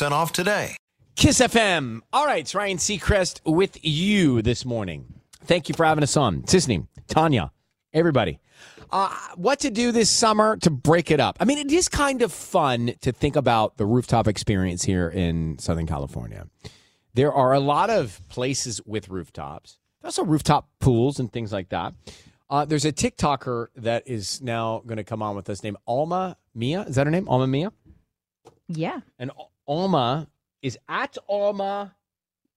off today. Kiss FM. All right, it's Ryan Seacrest with you this morning. Thank you for having us on. Sisanie, Tanya, everybody. Uh, what to do this summer to break it up? I mean, it is kind of fun to think about the rooftop experience here in Southern California. There are a lot of places with rooftops. There's also rooftop pools and things like that. Uh, there's a TikToker that is now going to come on with us named Alma Mia. Is that her name? Alma Mia? Yeah. And Alma is at Alma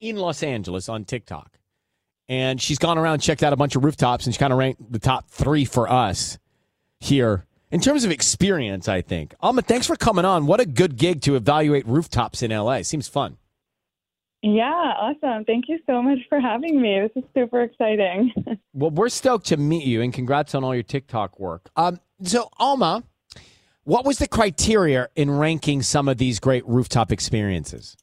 in Los Angeles on TikTok. And she's gone around, checked out a bunch of rooftops, and she kind of ranked the top three for us here in terms of experience, I think. Alma, thanks for coming on. What a good gig to evaluate rooftops in LA. Seems fun. Yeah, awesome. Thank you so much for having me. This is super exciting. Well, we're stoked to meet you, and congrats on all your TikTok work. Um, so, Alma, what was the criteria in ranking some of these great rooftop experiences?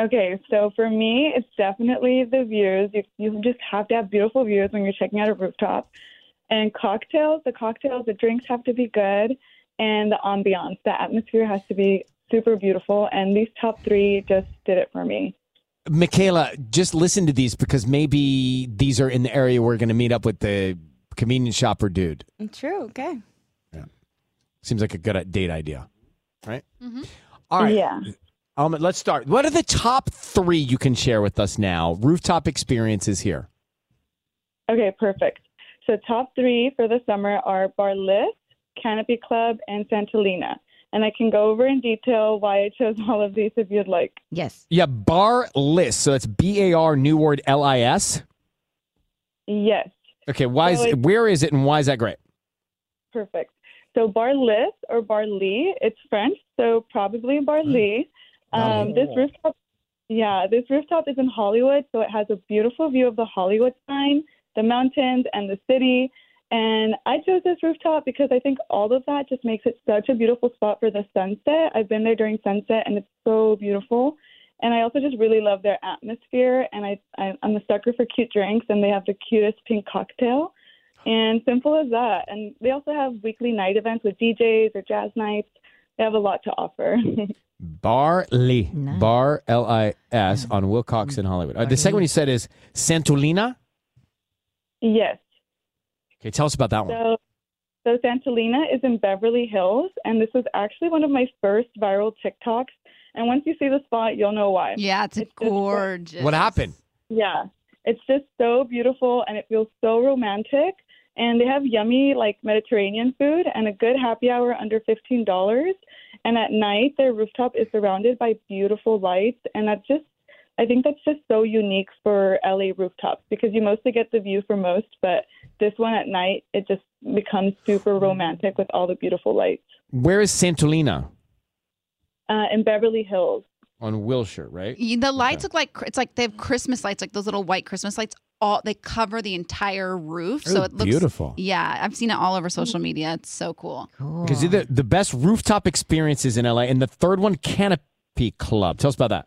Okay, so for me, it's definitely the views. You, you just have to have beautiful views when you're checking out a rooftop. And cocktails, the cocktails, the drinks have to be good, and the ambiance, the atmosphere has to be super beautiful. And these top three just did it for me. Michaela, just listen to these because maybe these are in the area we're going to meet up with the convenience shopper dude. True. Okay. Seems like a good date idea, right? Mm-hmm. All right. Yeah. Um, let's start. What are the top three you can share with us now? Rooftop experiences here. Okay, perfect. So top three for the summer are Bar Lis, Canopy Club, and Santolina. And I can go over in detail why I chose all of these if you'd like. Yes. Yeah, Bar Lis. So it's B A R New Word L I S. Yes, Okay, why is So it's- where is it and why is that great? perfect. So Bar Lis or Bar Lee, it's French, so probably Bar Lee. Um, this rooftop, yeah, this rooftop is in Hollywood, so it has a beautiful view of the Hollywood sign, the mountains, and the city. And I chose this rooftop because I think all of that just makes it such a beautiful spot for the sunset. I've been there during sunset, and it's so beautiful. And I also just really love their atmosphere, and I, I I'm a sucker for cute drinks, and they have the cutest pink cocktail. And simple as that. And they also have weekly night events with DJs or jazz nights. They have a lot to offer. Bar Lee. Bar L I S on Wilcox in Hollywood. Uh, the second one you said is Santolina. yes. Okay, tell us about that one. So, so Santolina is in Beverly Hills, and this was actually one of my first viral TikToks. And once you see the spot, you'll know why. Yeah, it's, It's just- gorgeous. What happened? Yeah, it's just so beautiful, and it feels so romantic. And they have yummy like Mediterranean food and a good happy hour under fifteen dollars. And at night, their rooftop is surrounded by beautiful lights, and that's just I think that's just so unique for LA rooftops because you mostly get the view for most, but this one at night it just becomes super romantic with all the beautiful lights. Where is Santolina? Uh, in Beverly Hills. On Wilshire, right? The lights look like it's like they have Christmas lights, like those little white Christmas lights. All they cover the entire roof, so Ooh, it looks beautiful. Yeah, I've seen it all over social media. It's so cool. Because the, the best rooftop experiences in LA. And the third one, Canopy Club. Tell us about that.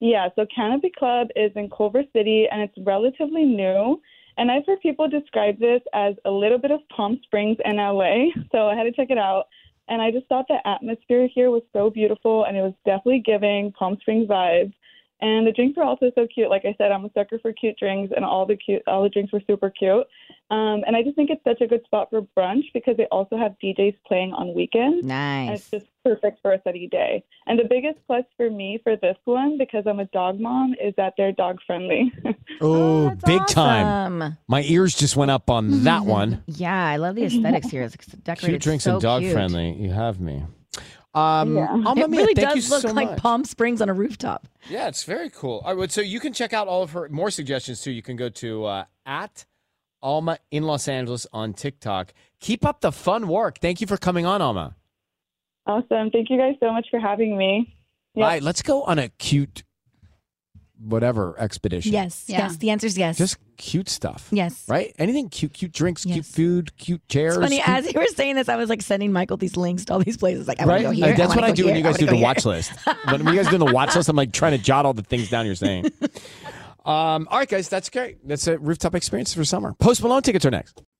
Yeah, so Canopy Club is in Culver City and it's relatively new. And I've heard people describe this as a little bit of Palm Springs in LA. So I had to check it out. And I just thought the atmosphere here was so beautiful and it was definitely giving Palm Springs vibes. And the drinks were also so cute. Like I said, I'm a sucker for cute drinks, and all the cute, all the drinks were super cute. Um, and I just think it's such a good spot for brunch because they also have DJs playing on weekends. Nice. It's just perfect for a sunny day. And the biggest plus for me for this one, because I'm a dog mom, is that they're dog friendly. Oh, big time. My ears just went up on that one. Yeah, I love the aesthetics here. It's decorated Cute drinks so and dog cute. friendly. You have me. Um, Alma it Mia, really thank does you look so like much. Palm Springs on a rooftop. Yeah, it's very cool. All right, so you can check out all of her more suggestions too. You can go to uh, at Alma in Los Angeles on TikTok. Keep up the fun work. Thank you for coming on, Alma. awesome. Thank you guys so much for having me. All right, let's go on a cute whatever expedition. Yes, yes. The answer is yes. Just cute stuff. Yes. Right? Anything cute, cute drinks, cute food, cute chairs. It's funny. cute- As you were saying this, I was like sending Michael these links to all these places. Like, I right? want to go here. Uh, that's I what I do go when you guys do the go watch here. list. when you guys do the watch list, I'm like trying to jot all the things down you're saying. Um, all right, guys, that's great. That's a rooftop experience for summer. Post Malone tickets are next.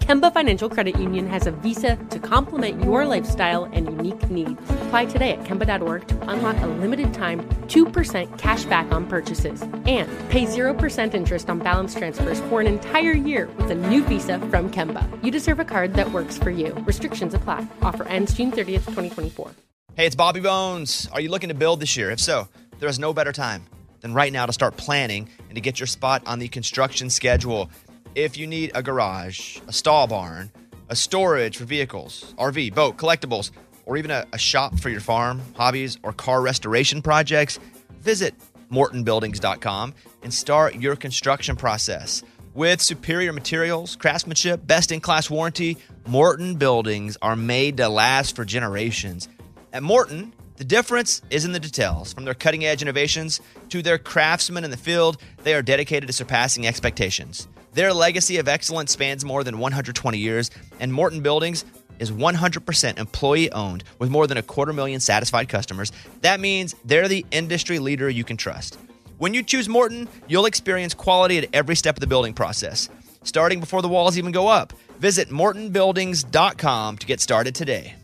Kemba Financial Credit Union has a visa to complement your lifestyle and unique needs. Apply today at Kemba.org to unlock a limited time 2% cash back on purchases and pay 0% interest on balance transfers for an entire year with a new visa from Kemba. You deserve a card that works for you. Restrictions apply. Offer ends June 30th, 2024. Hey, it's Bobby Bones. Are you looking to build this year? If so, there is no better time than right now to start planning and to get your spot on the construction schedule. If you need a garage, a stall barn, a storage for vehicles, RV, boat, collectibles, or even a, a shop for your farm, hobbies, or car restoration projects, visit mortonbuildings.com and start your construction process. With superior materials, craftsmanship, best in class warranty, Morton buildings are made to last for generations. At Morton, the difference is in the details. From their cutting edge innovations to their craftsmen in the field, they are dedicated to surpassing expectations. Their legacy of excellence spans more than 120 years, and Morton Buildings is 100% employee owned with more than a quarter million satisfied customers. That means they're the industry leader you can trust. When you choose Morton, you'll experience quality at every step of the building process, starting before the walls even go up. Visit mortonbuildings.com to get started today.